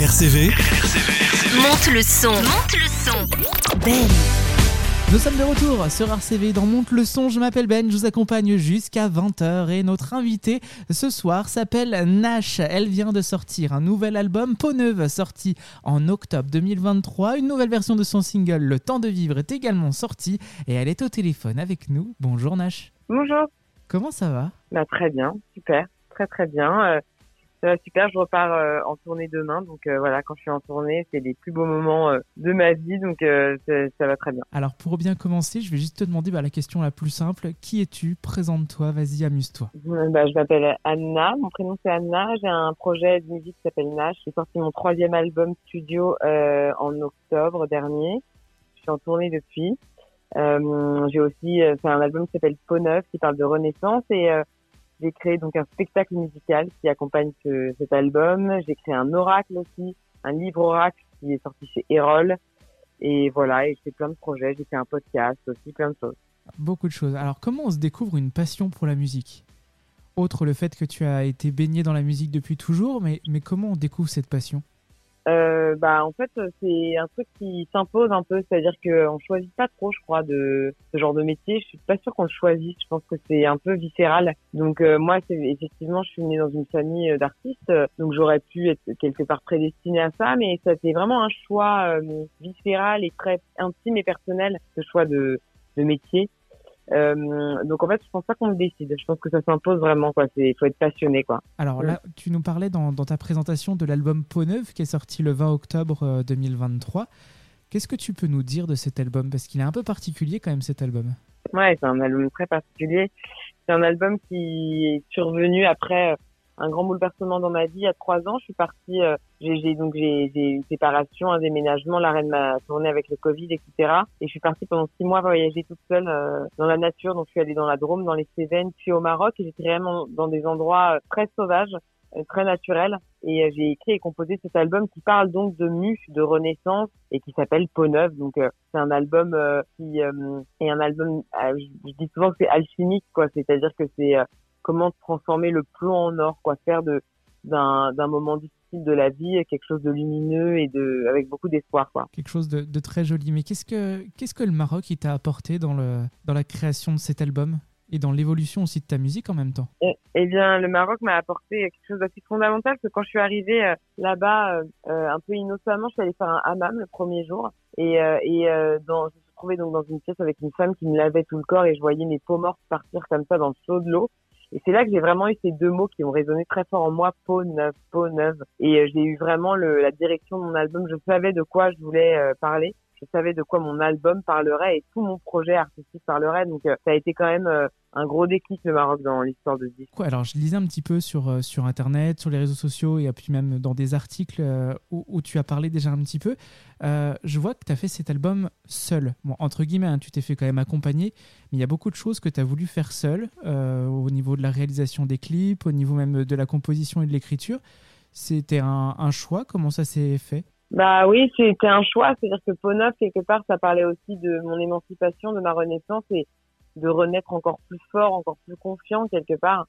RCV, Monte le son. Monte le son. Ben. Nous sommes de retour sur RCV dans Monte le son. Je m'appelle Ben, je vous accompagne jusqu'à 20h et notre invitée ce soir s'appelle Nash. Elle vient de sortir un nouvel album, Peau Neuve, sorti en octobre 2023. Une nouvelle version de son single, Le temps de vivre, est également sortie et elle est au téléphone avec nous. Bonjour Nash. Bonjour. Comment ça va? Bah, très bien, super, très très bien. Euh, ça va super, je repars euh, en tournée demain, donc euh, voilà, quand je suis en tournée, c'est les plus beaux moments euh, de ma vie, donc euh, ça, va très bien. Alors pour bien commencer, je vais juste te demander bah, la question la plus simple. Qui es-tu? Présente-toi, vas-y, amuse-toi. Bah, je m'appelle Anna, mon prénom c'est Anna, j'ai un projet de musique qui s'appelle Nash. J'ai sorti mon troisième album studio euh, en octobre dernier. Je suis en tournée depuis. Euh, j'ai aussi fait un album qui s'appelle Peau Neuve qui parle de renaissance et euh, j'ai créé donc un spectacle musical qui accompagne ce- cet album. J'ai créé un oracle aussi, un livre oracle qui est sorti chez Erol. Et voilà, et j'ai fait plein de projets, j'ai fait un podcast aussi, plein de choses. Beaucoup de choses. Alors comment on se découvre une passion pour la musique? Autre le fait que tu as été baigné dans la musique depuis toujours, mais, mais comment on découvre cette passion? Euh, bah en fait c'est un truc qui s'impose un peu, c'est-à-dire que on choisit pas trop, je crois, de ce genre de métier. Je suis pas sûre qu'on le choisisse. Je pense que c'est un peu viscéral. Donc euh, moi, c'est effectivement, je suis née dans une famille euh, d'artistes, donc j'aurais pu être quelque part prédestinée à ça, mais c'est vraiment un choix euh, viscéral et très intime et personnel, ce choix de, de métier. Euh, donc en fait, je pense pas qu'on le décide. Je pense que ça s'impose vraiment, quoi. C'est, faut être passionné, quoi. Alors là, tu nous parlais dans, dans ta présentation de l'album Peau Neuve qui est sorti le 20 octobre euh, 2023. Qu'est-ce que tu peux nous dire de cet album? Parce qu'il est un peu particulier quand même cet album. Ouais, c'est un album très particulier. C'est un album qui est survenu après euh, un grand bouleversement dans ma vie. A trois ans, je suis partie. euh, j'ai donc j'ai une séparation, un déménagement, l'arrêt de ma tournée avec le Covid, etc. Et je suis partie pendant six mois voyager toute seule euh, dans la nature. Donc je suis allée dans la Drôme, dans les Cévennes, puis au Maroc. Et j'étais vraiment dans des endroits euh, très sauvages, euh, très naturels. Et euh, j'ai écrit et composé cet album qui parle donc de mue, de renaissance et qui s'appelle Peau Neuve. Donc euh, c'est un album qui est un album. je, dis souvent que c'est alchimique, quoi. C'est-à-dire que c'est comment transformer le plomb en or, quoi. Faire de d'un d'un moment difficile de la vie quelque chose de lumineux et de avec beaucoup d'espoir, quoi. Quelque chose de, de très joli. Mais qu'est-ce que, qu'est-ce que le Maroc il t'a apporté dans, le, dans la création de cet album et dans l'évolution aussi de ta musique en même temps? Eh- Eh bien, le Maroc m'a apporté quelque chose d'assez fondamental, parce que quand je suis arrivée euh, là-bas, euh, euh, un peu innocemment, je suis allée faire un hammam le premier jour, et, euh, et dans, je me suis trouvée donc dans une pièce avec une femme qui me lavait tout le corps, et je voyais mes peaux mortes partir comme ça dans le flot de l'eau. Et c'est là que j'ai vraiment eu ces deux mots qui ont résonné très fort en moi, peau neuve, peau neuve. Et euh, j'ai eu vraiment le, la direction de mon album. Je savais de quoi je voulais euh, parler. Je savais de quoi mon album parlerait et tout mon projet artistique parlerait. Donc euh, ça a été quand même euh, un gros déclic le Maroc dans l'histoire de ce disque. Alors je lisais un petit peu sur, euh, sur internet, sur les réseaux sociaux et puis même dans des articles où, tu as parlé déjà un petit peu. Je vois que tu as fait cet album seul. Entre guillemets, hein, tu t'es fait quand même accompagner, mais il y a beaucoup de choses que tu as voulu faire seul au niveau de la réalisation des clips, au niveau même de la composition et de l'écriture. C'était un choix, comment ça s'est fait? Bah oui, c'était un choix. C'est-à-dire que Peau Neuve, quelque part, ça parlait aussi de mon émancipation, de ma renaissance et de renaître encore plus fort, encore plus confiant quelque part.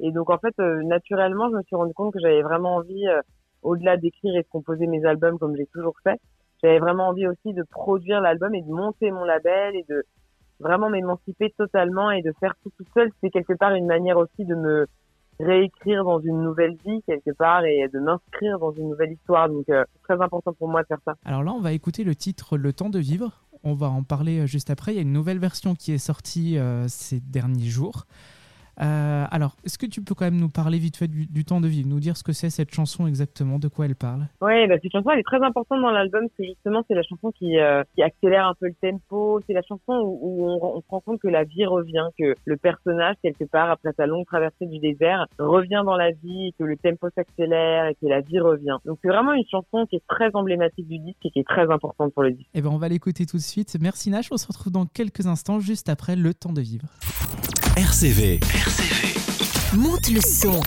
Et donc en fait, euh, naturellement, je me suis rendu compte que j'avais vraiment envie, euh, au-delà d'écrire et de composer mes albums comme j'ai toujours fait, j'avais vraiment envie aussi de produire l'album et de monter mon label et de vraiment m'émanciper totalement et de faire tout tout seul. C'était quelque part une manière aussi de me réécrire dans une nouvelle vie quelque part et de m'inscrire dans une nouvelle histoire. Donc euh, très important pour moi de faire ça. Alors là, on va écouter le titre Le temps de vivre. On va en parler euh, juste après. Il y a une nouvelle version qui est sortie euh, ces derniers jours. Euh, alors, est-ce que tu peux quand même nous parler vite fait du, du temps de vivre, nous dire ce que c'est cette chanson exactement, de quoi elle parle? Ouais, bah, cette chanson elle est très importante dans l'album parce que justement c'est la chanson qui, euh, qui accélère un peu le tempo. C'est la chanson où, où on, on se rend compte que la vie revient, que le personnage quelque part après sa longue traversée du désert revient dans la vie, que le tempo s'accélère et que la vie revient. Donc c'est vraiment une chanson qui est très emblématique du disque et qui est très importante pour le disque. Eh ben, on va l'écouter tout de suite. Merci Nash. On se retrouve dans quelques instants, juste après Le temps de vivre. RCV, Monte le son.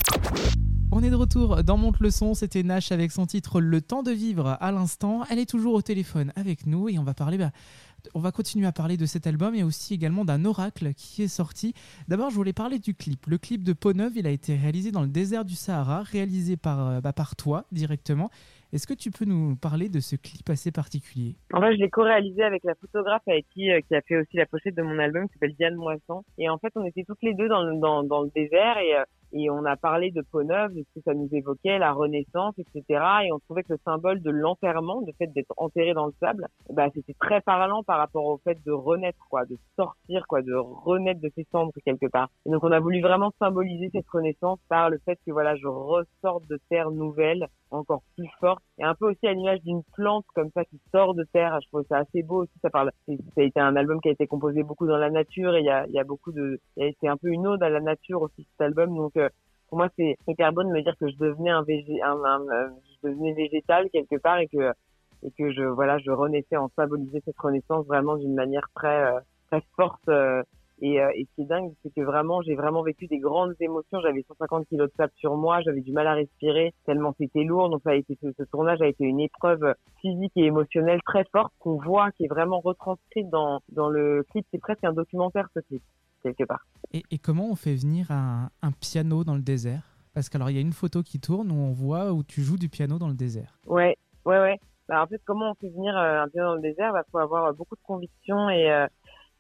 On est de retour dans Monte le son. C'était Nash avec son titre Le temps de vivre à l'instant. Elle est toujours au téléphone avec nous et on va parler bah, on va continuer à parler de cet album et aussi également d'un oracle qui est sorti. D'abord, je voulais parler du clip. Le clip de Peau Neuve, il a été réalisé dans le désert du Sahara, réalisé par, euh, bah, par toi directement. Est-ce que tu peux nous parler de ce clip assez particulier? En fait, je l'ai co-réalisé avec la photographe avec qui, euh, qui a fait aussi la pochette de mon album, qui s'appelle Diane Moisson. Et en fait, on était toutes les deux dans le, dans, dans le désert et, euh, et on a parlé de peau neuve, de ce que ça nous évoquait, la renaissance, etc. Et on trouvait que le symbole de l'enterrement, le fait d'être enterré dans le sable, bah, c'était très parlant par rapport au fait de renaître, quoi, de sortir, quoi, de renaître de ses cendres quelque part. Et donc, on a voulu vraiment symboliser cette renaissance par le fait que, voilà, je ressorte de terre nouvelle, encore plus forte, et un peu aussi à l'image d'une plante comme ça qui sort de terre. Je trouve ça assez beau aussi. Ça parle, ça a été un album qui a été composé beaucoup dans la nature, et il y a, y a beaucoup de, c'est un peu une ode à la nature aussi cet album. Donc, euh, pour moi, c'est hyper bon de me dire que je devenais un, végétal quelque part et que je voilà, renaissais en symboliser cette renaissance vraiment d'une manière très euh, forte. Euh, et, euh, et ce qui est dingue, c'est que vraiment, j'ai vraiment vécu des grandes émotions. J'avais 150 kilos de sable sur moi, j'avais du mal à respirer tellement c'était lourd. Donc ça a été ce, tournage a été une épreuve physique et émotionnelle très forte qu'on voit, qui est vraiment retranscrite dans le clip. C'est presque un documentaire ce clip quelque part. Et, comment on fait venir un, piano dans le désert? Parce qu'alors il y a une photo qui tourne où on voit où tu joues du piano dans le désert. Ouais, ouais, ouais. Bah, en fait, comment on fait venir euh, un piano dans le désert? Il bah, faut avoir euh, beaucoup de conviction et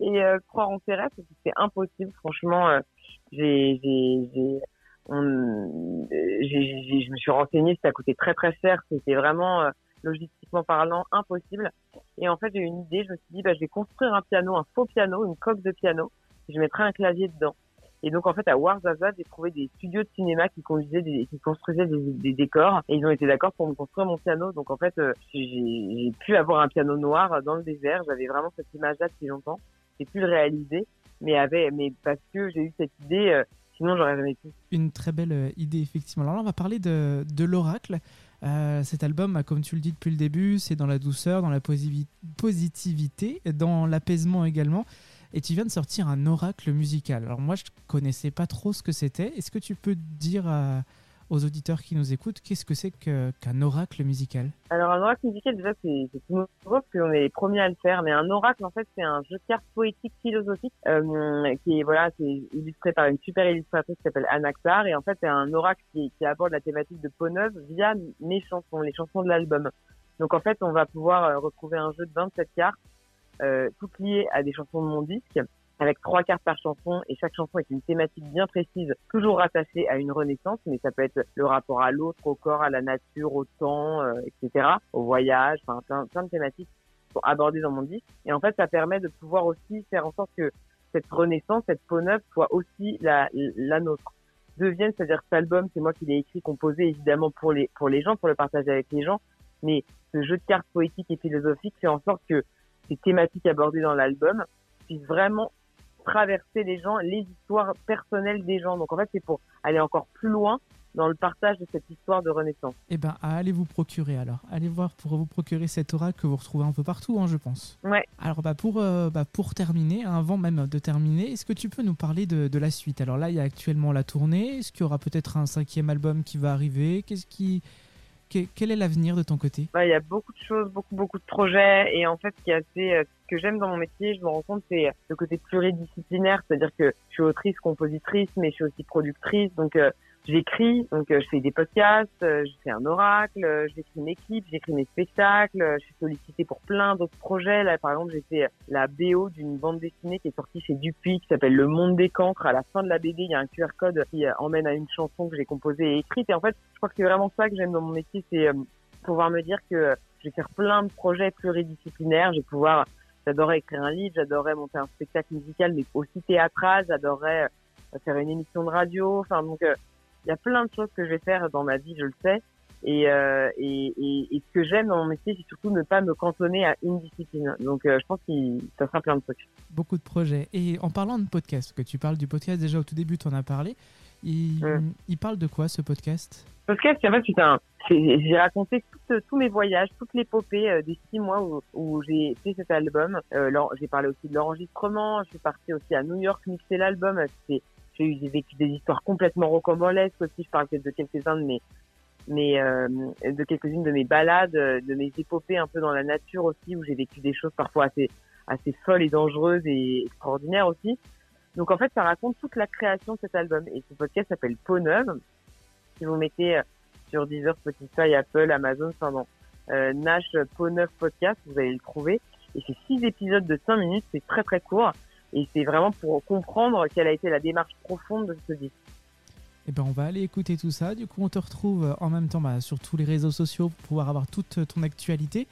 euh, croire en ses rêves, c'est impossible. Franchement, j'ai, je me suis renseignée, ça coûtait très très cher. C'était vraiment logistiquement parlant impossible. Et en fait, j'ai eu une idée. Je me suis dit, bah, je vais construire un piano, un faux piano, une coque de piano. Je mettrai un clavier dedans. Et donc en fait à Warzazat, j'ai trouvé des studios de cinéma qui construisaient des, décors et ils ont été d'accord pour me construire mon piano. Donc en fait euh, j'ai pu avoir un piano noir dans le désert. J'avais vraiment cette image-là depuis longtemps. J'ai pu le réaliser, mais avait mais parce que j'ai eu cette idée. Euh, sinon j'aurais jamais pu. Une très belle euh, idée effectivement. Alors là on va parler de, de l'oracle. Cet album, comme tu le dis depuis le début, c'est dans la douceur, dans la positivité, dans l'apaisement également et tu viens de sortir un oracle musical. Alors moi, je connaissais pas trop ce que c'était. Est-ce que tu peux dire aux auditeurs qui nous écoutent qu'est-ce que c'est qu'un oracle musical? Alors un oracle musical, déjà, c'est tout nouveau parce qu'on est les premiers à le faire. Mais un oracle, en fait, c'est un jeu de cartes poétique philosophique euh, qui est voilà, c'est illustré par une super illustratrice qui s'appelle Anaxar. Et en fait, c'est un oracle qui, qui aborde la thématique de peau neuve via mes chansons, les chansons de l'album. Donc en fait, on va pouvoir euh, retrouver un jeu de 27 cartes euh, toutes liées à des chansons de mon disque, avec trois cartes par chanson, et chaque chanson est une thématique bien précise, toujours rattachée à une renaissance, mais ça peut être le rapport à l'autre, au corps, à la nature, au temps, euh, etc., au voyage, enfin plein, plein de thématiques sont abordées dans mon disque. Et en fait, ça permet de pouvoir aussi faire en sorte que cette renaissance, cette peau neuve, soit aussi la, la nôtre devienne, c'est-à-dire cet album, c'est moi qui l'ai écrit, composé évidemment pour les pour les gens, pour le partager avec les gens, mais ce jeu de cartes poétique et philosophique fait en sorte que ces thématiques abordées dans l'album puissent vraiment traverser les gens, les histoires personnelles des gens. Donc en fait, c'est pour aller encore plus loin dans le partage de cette histoire de renaissance. Eh ben, allez vous procurer alors. Allez voir pour vous procurer cet oracle que vous retrouvez un peu partout, hein, je pense. Ouais. Alors bah pour, euh, bah, pour terminer, avant même de terminer, est-ce que tu peux nous parler de, de la suite? Alors là, il y a actuellement la tournée. Est-ce qu'il y aura peut-être un cinquième album qui va arriver? Qu'est-ce qui quel est l'avenir de ton côté? Bah, Il y a beaucoup de choses, beaucoup, beaucoup de projets. Et en fait, ce qui est assez, euh, ce que j'aime dans mon métier, je me rends compte, c'est le côté pluridisciplinaire. C'est-à-dire que je suis autrice, compositrice, mais je suis aussi productrice. Donc, euh, j'écris, donc euh, je fais des podcasts, euh, je fais un oracle, euh, j'écris une équipe, j'écris mes spectacles, je suis sollicitée pour plein d'autres projets. Là, par exemple, j'ai fait la BO d'une bande dessinée qui est sortie chez Dupuis, qui s'appelle Le Monde des Cancres. À la fin de la BD, il y a un QR code qui emmène à une chanson que j'ai composée et écrite. Et en fait, je crois que c'est vraiment ça que j'aime dans mon métier, c'est pouvoir me dire que je vais faire plein de projets pluridisciplinaires, je vais pouvoir J'adorais écrire un livre, j'adorais monter un spectacle musical, mais aussi théâtral. J'adorais faire une émission de radio. Enfin, donc, il y a plein de choses que je vais faire dans ma vie, je le sais. Et, euh, et, et, et, ce que j'aime dans mon métier, c'est surtout ne pas me cantonner à une discipline. Donc, euh, je pense que ça sera plein de trucs. Beaucoup de projets. Et en parlant de podcast, que tu parles du podcast déjà au tout début, tu en as parlé. Il, mmh. il parle de quoi ce podcast? Podcast, en fait, un. J'ai raconté tout, tous mes voyages, toutes l'épopée euh, des six mois où, où j'ai fait cet album. Euh, j'ai parlé aussi de l'enregistrement. Je suis partie aussi à New York mixer l'album. C'était j'ai vécu des histoires complètement rocambolesques aussi. Je parle peut-être de quelques-uns de mes, euh, de quelques-unes de mes balades, de mes épopées un peu dans la nature aussi, où j'ai vécu des choses parfois assez assez folle et dangereuse et extraordinaire aussi. Donc en fait, ça raconte toute la création de cet album. Et ce podcast s'appelle Peau Neuve. Si vous mettez sur Deezer, Spotify, Apple, Amazon, enfin euh, Nash Peau Neuve Podcast, vous allez le trouver. Et c'est six épisodes de cinq minutes, c'est très très court. Et c'est vraiment pour comprendre quelle a été la démarche profonde de ce disque. Eh ben, on va aller écouter tout ça. Du coup, on te retrouve euh, en même temps bah, sur tous les réseaux sociaux pour pouvoir avoir toute ton actualité.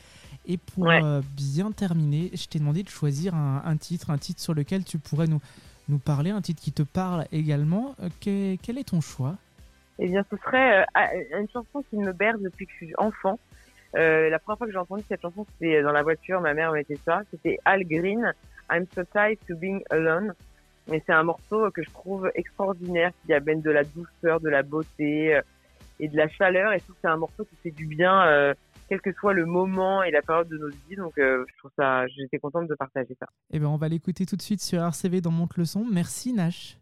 Et pour euh, bien terminer, je t'ai demandé de choisir un, titre, un titre sur lequel tu pourrais nous, nous parler, un titre qui te parle également. Euh, quel est ton choix? Eh bien, ce serait une chanson qui me berce depuis que je suis enfant. la première fois que j'ai entendu cette chanson, c'était dans la voiture. Ma mère mettait ça. C'était Al Green, I'm so tired to being alone. Mais c'est un morceau que je trouve extraordinaire, qui amène de la douceur, de la beauté euh, et de la chaleur. Et je trouve que c'est un morceau qui fait du bien, euh, quel que soit le moment et la période de notre vie. Donc, euh, je trouve ça, j'étais contente de partager ça. Eh ben, on va l'écouter tout de suite sur RCV dans Monte le son. Merci Nash.